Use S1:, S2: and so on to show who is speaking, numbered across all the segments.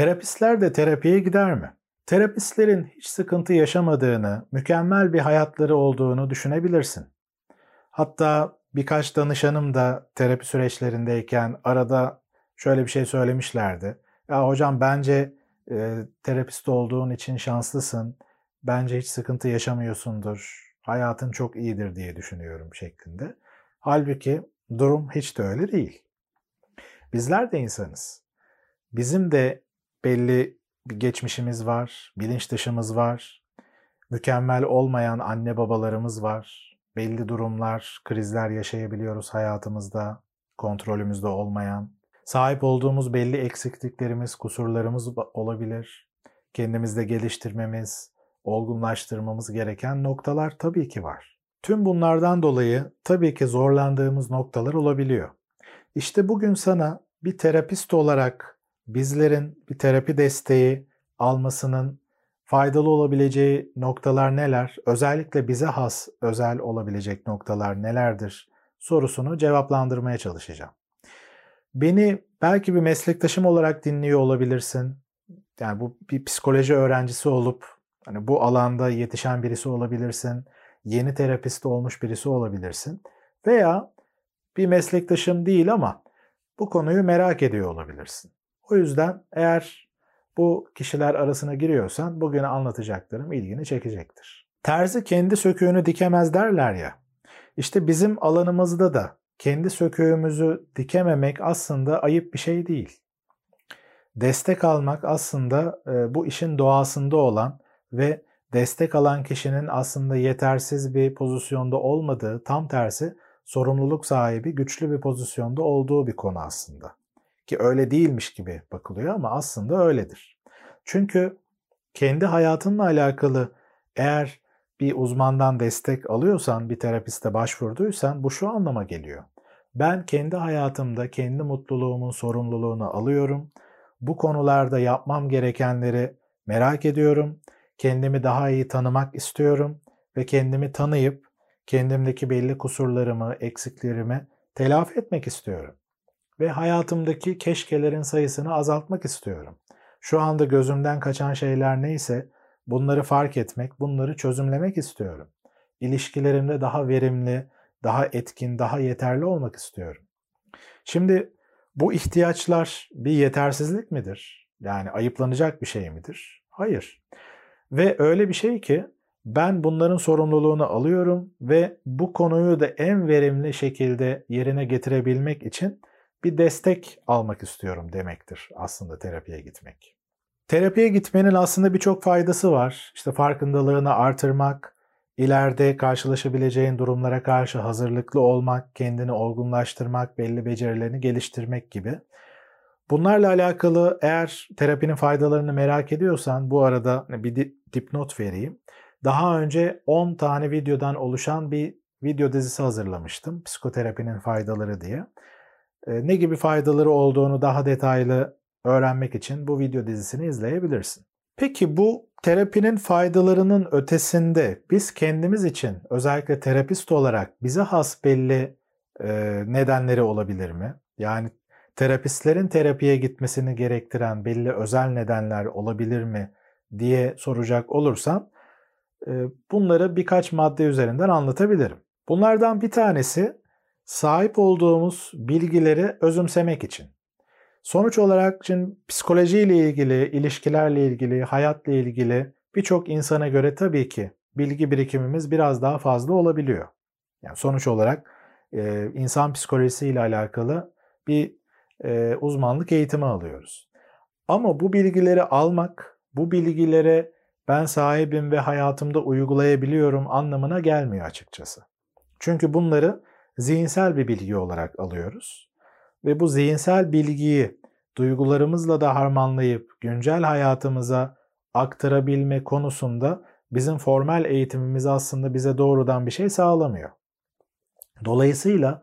S1: Terapistler de terapiye gider mi? Terapistlerin hiç sıkıntı yaşamadığını, mükemmel bir hayatları olduğunu düşünebilirsin. Hatta birkaç danışanım da terapi süreçlerindeyken arada şöyle bir şey söylemişlerdi. Ya hocam bence e, terapist olduğun için şanslısın. Bence hiç sıkıntı yaşamıyorsundur. Hayatın çok iyidir diye düşünüyorum şeklinde. Halbuki durum hiç de öyle değil. Bizler de insanız. Bizim de belli bir geçmişimiz var, bilinç dışımız var, mükemmel olmayan anne babalarımız var, belli durumlar, krizler yaşayabiliyoruz hayatımızda, kontrolümüzde olmayan. Sahip olduğumuz belli eksikliklerimiz, kusurlarımız olabilir. Kendimizde geliştirmemiz, olgunlaştırmamız gereken noktalar tabii ki var. Tüm bunlardan dolayı tabii ki zorlandığımız noktalar olabiliyor. İşte bugün sana bir terapist olarak bizlerin bir terapi desteği almasının faydalı olabileceği noktalar neler? Özellikle bize has özel olabilecek noktalar nelerdir? sorusunu cevaplandırmaya çalışacağım. Beni belki bir meslektaşım olarak dinliyor olabilirsin. Yani bu bir psikoloji öğrencisi olup hani bu alanda yetişen birisi olabilirsin. Yeni terapist olmuş birisi olabilirsin. Veya bir meslektaşım değil ama bu konuyu merak ediyor olabilirsin. O yüzden eğer bu kişiler arasına giriyorsan bugün anlatacaklarım ilgini çekecektir. Terzi kendi söküğünü dikemez derler ya. İşte bizim alanımızda da kendi söküğümüzü dikememek aslında ayıp bir şey değil. Destek almak aslında e, bu işin doğasında olan ve destek alan kişinin aslında yetersiz bir pozisyonda olmadığı, tam tersi sorumluluk sahibi, güçlü bir pozisyonda olduğu bir konu aslında. Ki öyle değilmiş gibi bakılıyor ama aslında öyledir. Çünkü kendi hayatınla alakalı eğer bir uzmandan destek alıyorsan, bir terapiste başvurduysan bu şu anlama geliyor. Ben kendi hayatımda kendi mutluluğumun sorumluluğunu alıyorum. Bu konularda yapmam gerekenleri merak ediyorum. Kendimi daha iyi tanımak istiyorum ve kendimi tanıyıp kendimdeki belli kusurlarımı, eksiklerimi telafi etmek istiyorum ve hayatımdaki keşkelerin sayısını azaltmak istiyorum. Şu anda gözümden kaçan şeyler neyse bunları fark etmek, bunları çözümlemek istiyorum. İlişkilerimde daha verimli, daha etkin, daha yeterli olmak istiyorum. Şimdi bu ihtiyaçlar bir yetersizlik midir? Yani ayıplanacak bir şey midir? Hayır. Ve öyle bir şey ki ben bunların sorumluluğunu alıyorum ve bu konuyu da en verimli şekilde yerine getirebilmek için bir destek almak istiyorum demektir aslında terapiye gitmek. Terapiye gitmenin aslında birçok faydası var. İşte farkındalığını artırmak, ileride karşılaşabileceğin durumlara karşı hazırlıklı olmak, kendini olgunlaştırmak, belli becerilerini geliştirmek gibi. Bunlarla alakalı eğer terapinin faydalarını merak ediyorsan bu arada bir dipnot vereyim. Daha önce 10 tane videodan oluşan bir video dizisi hazırlamıştım. Psikoterapinin faydaları diye. Ne gibi faydaları olduğunu daha detaylı öğrenmek için bu video dizisini izleyebilirsin. Peki bu terapinin faydalarının ötesinde biz kendimiz için özellikle terapist olarak bize has belli e, nedenleri olabilir mi? Yani terapistlerin terapiye gitmesini gerektiren belli özel nedenler olabilir mi diye soracak olursam e, bunları birkaç madde üzerinden anlatabilirim. Bunlardan bir tanesi sahip olduğumuz bilgileri özümsemek için. Sonuç olarak şimdi psikolojiyle ilgili, ilişkilerle ilgili, hayatla ilgili birçok insana göre tabii ki bilgi birikimimiz biraz daha fazla olabiliyor. Yani sonuç olarak e, insan psikolojisiyle alakalı bir e, uzmanlık eğitimi alıyoruz. Ama bu bilgileri almak, bu bilgilere ben sahibim ve hayatımda uygulayabiliyorum anlamına gelmiyor açıkçası. Çünkü bunları zihinsel bir bilgi olarak alıyoruz. Ve bu zihinsel bilgiyi duygularımızla da harmanlayıp güncel hayatımıza aktarabilme konusunda bizim formal eğitimimiz aslında bize doğrudan bir şey sağlamıyor. Dolayısıyla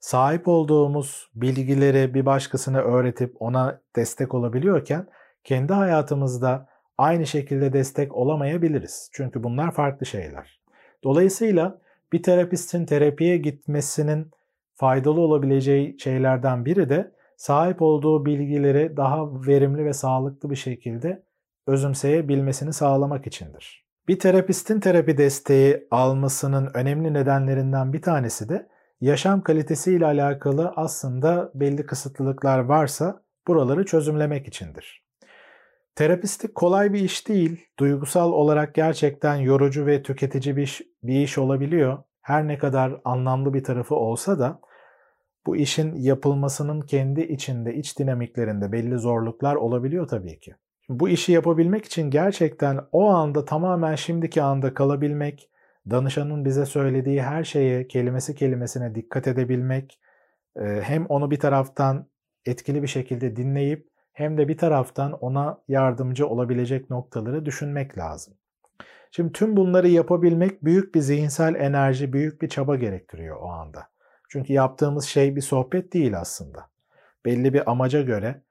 S1: sahip olduğumuz bilgileri bir başkasına öğretip ona destek olabiliyorken kendi hayatımızda aynı şekilde destek olamayabiliriz. Çünkü bunlar farklı şeyler. Dolayısıyla bir terapistin terapiye gitmesinin faydalı olabileceği şeylerden biri de sahip olduğu bilgileri daha verimli ve sağlıklı bir şekilde özümseyebilmesini sağlamak içindir. Bir terapistin terapi desteği almasının önemli nedenlerinden bir tanesi de yaşam kalitesiyle alakalı aslında belli kısıtlılıklar varsa buraları çözümlemek içindir. Terapistlik kolay bir iş değil. Duygusal olarak gerçekten yorucu ve tüketici bir iş, bir iş olabiliyor. Her ne kadar anlamlı bir tarafı olsa da bu işin yapılmasının kendi içinde, iç dinamiklerinde belli zorluklar olabiliyor tabii ki. Bu işi yapabilmek için gerçekten o anda tamamen şimdiki anda kalabilmek, danışanın bize söylediği her şeye kelimesi kelimesine dikkat edebilmek, hem onu bir taraftan etkili bir şekilde dinleyip hem de bir taraftan ona yardımcı olabilecek noktaları düşünmek lazım. Şimdi tüm bunları yapabilmek büyük bir zihinsel enerji, büyük bir çaba gerektiriyor o anda. Çünkü yaptığımız şey bir sohbet değil aslında. Belli bir amaca göre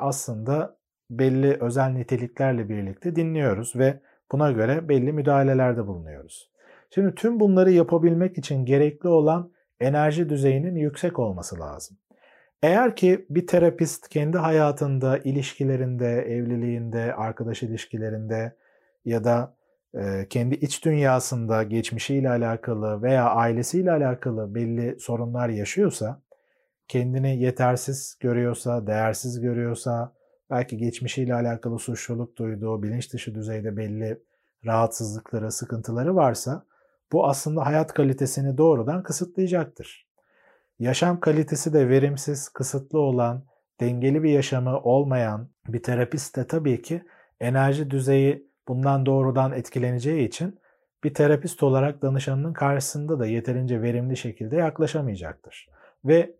S1: aslında belli özel niteliklerle birlikte dinliyoruz ve buna göre belli müdahalelerde bulunuyoruz. Şimdi tüm bunları yapabilmek için gerekli olan enerji düzeyinin yüksek olması lazım. Eğer ki bir terapist kendi hayatında, ilişkilerinde, evliliğinde, arkadaş ilişkilerinde ya da kendi iç dünyasında geçmişiyle alakalı veya ailesiyle alakalı belli sorunlar yaşıyorsa, kendini yetersiz görüyorsa, değersiz görüyorsa, belki geçmişiyle alakalı suçluluk duyduğu, bilinç dışı düzeyde belli rahatsızlıkları, sıkıntıları varsa bu aslında hayat kalitesini doğrudan kısıtlayacaktır. Yaşam kalitesi de verimsiz, kısıtlı olan, dengeli bir yaşamı olmayan bir terapist de tabii ki enerji düzeyi bundan doğrudan etkileneceği için bir terapist olarak danışanının karşısında da yeterince verimli şekilde yaklaşamayacaktır. Ve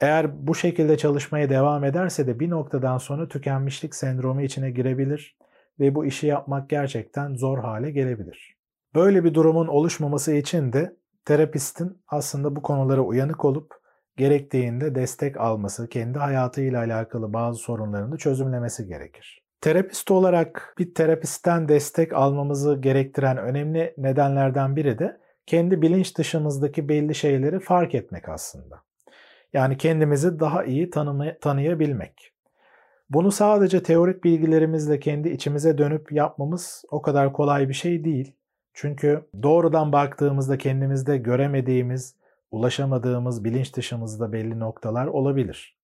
S1: eğer bu şekilde çalışmaya devam ederse de bir noktadan sonra tükenmişlik sendromu içine girebilir ve bu işi yapmak gerçekten zor hale gelebilir. Böyle bir durumun oluşmaması için de terapistin aslında bu konulara uyanık olup gerektiğinde destek alması, kendi hayatıyla alakalı bazı sorunlarını çözümlemesi gerekir. Terapist olarak bir terapistten destek almamızı gerektiren önemli nedenlerden biri de kendi bilinç dışımızdaki belli şeyleri fark etmek aslında. Yani kendimizi daha iyi tanımay- tanıyabilmek. Bunu sadece teorik bilgilerimizle kendi içimize dönüp yapmamız o kadar kolay bir şey değil. Çünkü doğrudan baktığımızda kendimizde göremediğimiz, ulaşamadığımız bilinç dışımızda belli noktalar olabilir.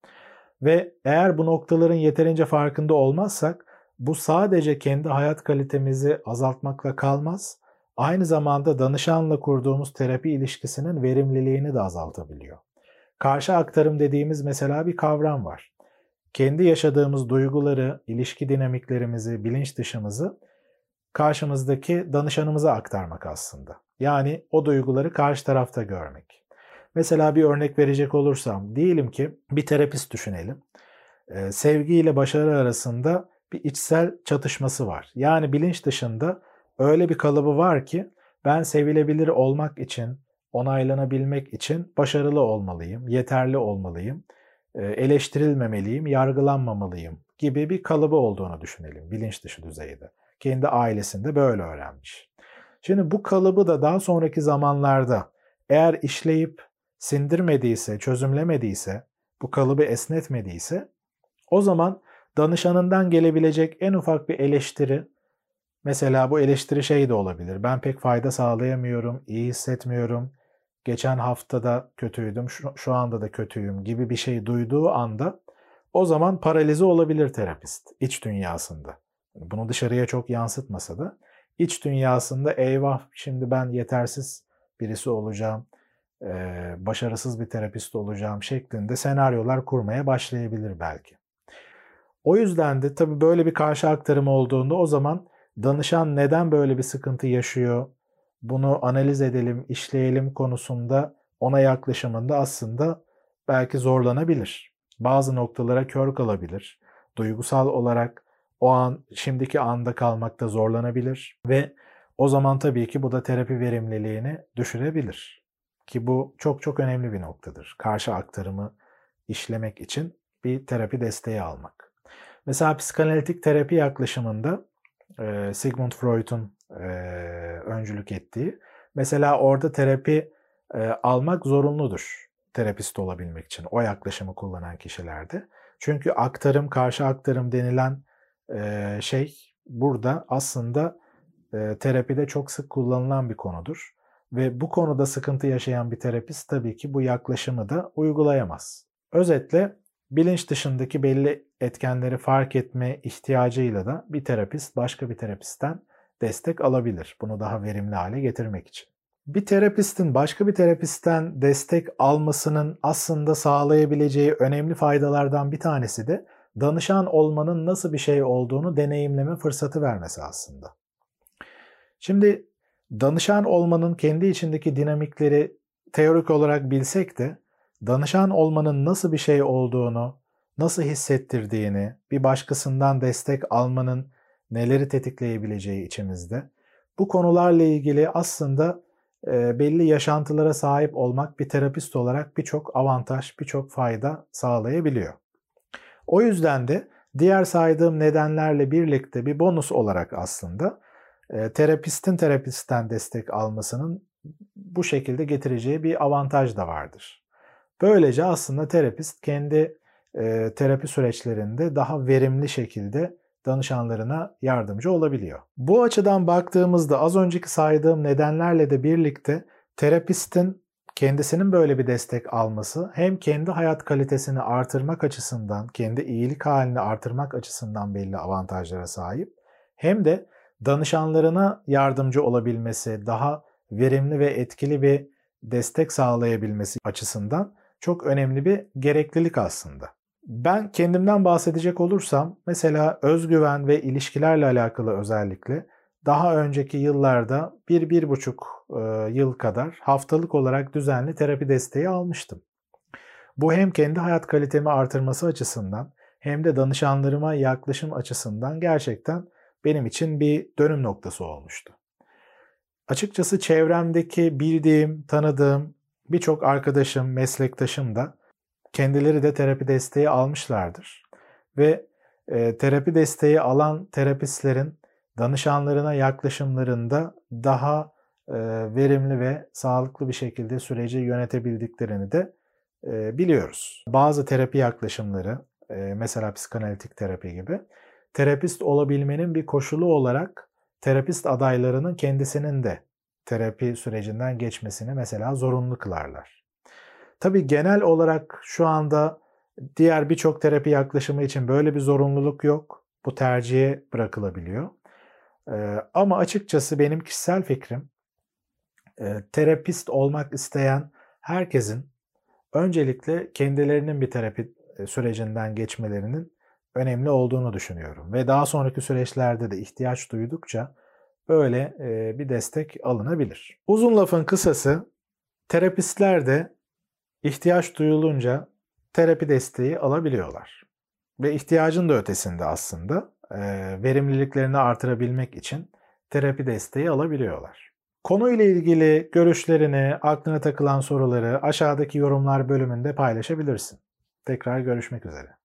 S1: Ve eğer bu noktaların yeterince farkında olmazsak bu sadece kendi hayat kalitemizi azaltmakla kalmaz, aynı zamanda danışanla kurduğumuz terapi ilişkisinin verimliliğini de azaltabiliyor. Karşı aktarım dediğimiz mesela bir kavram var. Kendi yaşadığımız duyguları, ilişki dinamiklerimizi, bilinç dışımızı karşımızdaki danışanımıza aktarmak aslında. Yani o duyguları karşı tarafta görmek. Mesela bir örnek verecek olursam, diyelim ki bir terapist düşünelim. Ee, sevgi ile başarı arasında bir içsel çatışması var. Yani bilinç dışında öyle bir kalıbı var ki ben sevilebilir olmak için, onaylanabilmek için başarılı olmalıyım, yeterli olmalıyım, e, eleştirilmemeliyim, yargılanmamalıyım gibi bir kalıbı olduğunu düşünelim bilinç dışı düzeyde. Kendi ailesinde böyle öğrenmiş. Şimdi bu kalıbı da daha sonraki zamanlarda eğer işleyip sindirmediyse, çözümlemediyse, bu kalıbı esnetmediyse o zaman danışanından gelebilecek en ufak bir eleştiri, mesela bu eleştiri şey de olabilir. Ben pek fayda sağlayamıyorum, iyi hissetmiyorum, geçen haftada kötüydüm, şu, şu anda da kötüyüm gibi bir şey duyduğu anda o zaman paralize olabilir terapist iç dünyasında. Bunu dışarıya çok yansıtmasa da iç dünyasında eyvah şimdi ben yetersiz birisi olacağım, başarısız bir terapist olacağım şeklinde senaryolar kurmaya başlayabilir belki. O yüzden de tabii böyle bir karşı aktarım olduğunda o zaman danışan neden böyle bir sıkıntı yaşıyor, bunu analiz edelim, işleyelim konusunda ona yaklaşımında aslında belki zorlanabilir. Bazı noktalara kör kalabilir. Duygusal olarak o an şimdiki anda kalmakta zorlanabilir ve o zaman tabii ki bu da terapi verimliliğini düşürebilir. Ki bu çok çok önemli bir noktadır. Karşı aktarımı işlemek için bir terapi desteği almak. Mesela psikanalitik terapi yaklaşımında Sigmund Freud'un öncülük ettiği. Mesela orada terapi almak zorunludur. terapist olabilmek için o yaklaşımı kullanan kişilerde. Çünkü aktarım, karşı aktarım denilen şey burada aslında terapide çok sık kullanılan bir konudur. Ve bu konuda sıkıntı yaşayan bir terapist tabii ki bu yaklaşımı da uygulayamaz. Özetle bilinç dışındaki belli etkenleri fark etme ihtiyacıyla da bir terapist başka bir terapistten destek alabilir. Bunu daha verimli hale getirmek için. Bir terapistin başka bir terapistten destek almasının aslında sağlayabileceği önemli faydalardan bir tanesi de danışan olmanın nasıl bir şey olduğunu deneyimleme fırsatı vermesi aslında. Şimdi danışan olmanın kendi içindeki dinamikleri teorik olarak bilsek de danışan olmanın nasıl bir şey olduğunu, nasıl hissettirdiğini, bir başkasından destek almanın neleri tetikleyebileceği içimizde. Bu konularla ilgili aslında e, belli yaşantılara sahip olmak bir terapist olarak birçok avantaj, birçok fayda sağlayabiliyor. O yüzden de diğer saydığım nedenlerle birlikte bir bonus olarak aslında e, terapistin terapistten destek almasının bu şekilde getireceği bir avantaj da vardır. Böylece aslında terapist kendi e, terapi süreçlerinde daha verimli şekilde danışanlarına yardımcı olabiliyor. Bu açıdan baktığımızda az önceki saydığım nedenlerle de birlikte terapistin kendisinin böyle bir destek alması hem kendi hayat kalitesini artırmak açısından, kendi iyilik halini artırmak açısından belli avantajlara sahip hem de danışanlarına yardımcı olabilmesi, daha verimli ve etkili bir destek sağlayabilmesi açısından çok önemli bir gereklilik aslında. Ben kendimden bahsedecek olursam mesela özgüven ve ilişkilerle alakalı özellikle daha önceki yıllarda bir, bir buçuk e, yıl kadar haftalık olarak düzenli terapi desteği almıştım. Bu hem kendi hayat kalitemi artırması açısından hem de danışanlarıma yaklaşım açısından gerçekten benim için bir dönüm noktası olmuştu. Açıkçası çevremdeki bildiğim, tanıdığım birçok arkadaşım, meslektaşım da kendileri de terapi desteği almışlardır. Ve e, terapi desteği alan terapistlerin danışanlarına yaklaşımlarında daha verimli ve sağlıklı bir şekilde süreci yönetebildiklerini de biliyoruz. Bazı terapi yaklaşımları, mesela psikanalitik terapi gibi, terapist olabilmenin bir koşulu olarak terapist adaylarının kendisinin de terapi sürecinden geçmesini mesela zorunlu kılarlar. Tabi genel olarak şu anda diğer birçok terapi yaklaşımı için böyle bir zorunluluk yok. Bu tercihe bırakılabiliyor. Ee, ama açıkçası benim kişisel fikrim e, terapist olmak isteyen herkesin öncelikle kendilerinin bir terapi e, sürecinden geçmelerinin önemli olduğunu düşünüyorum. Ve daha sonraki süreçlerde de ihtiyaç duydukça böyle e, bir destek alınabilir. Uzun lafın kısası terapistler de ihtiyaç duyulunca terapi desteği alabiliyorlar. Ve ihtiyacın da ötesinde aslında e, verimliliklerini artırabilmek için terapi desteği alabiliyorlar. Konuyla ilgili görüşlerini, aklına takılan soruları aşağıdaki yorumlar bölümünde paylaşabilirsin. Tekrar görüşmek üzere.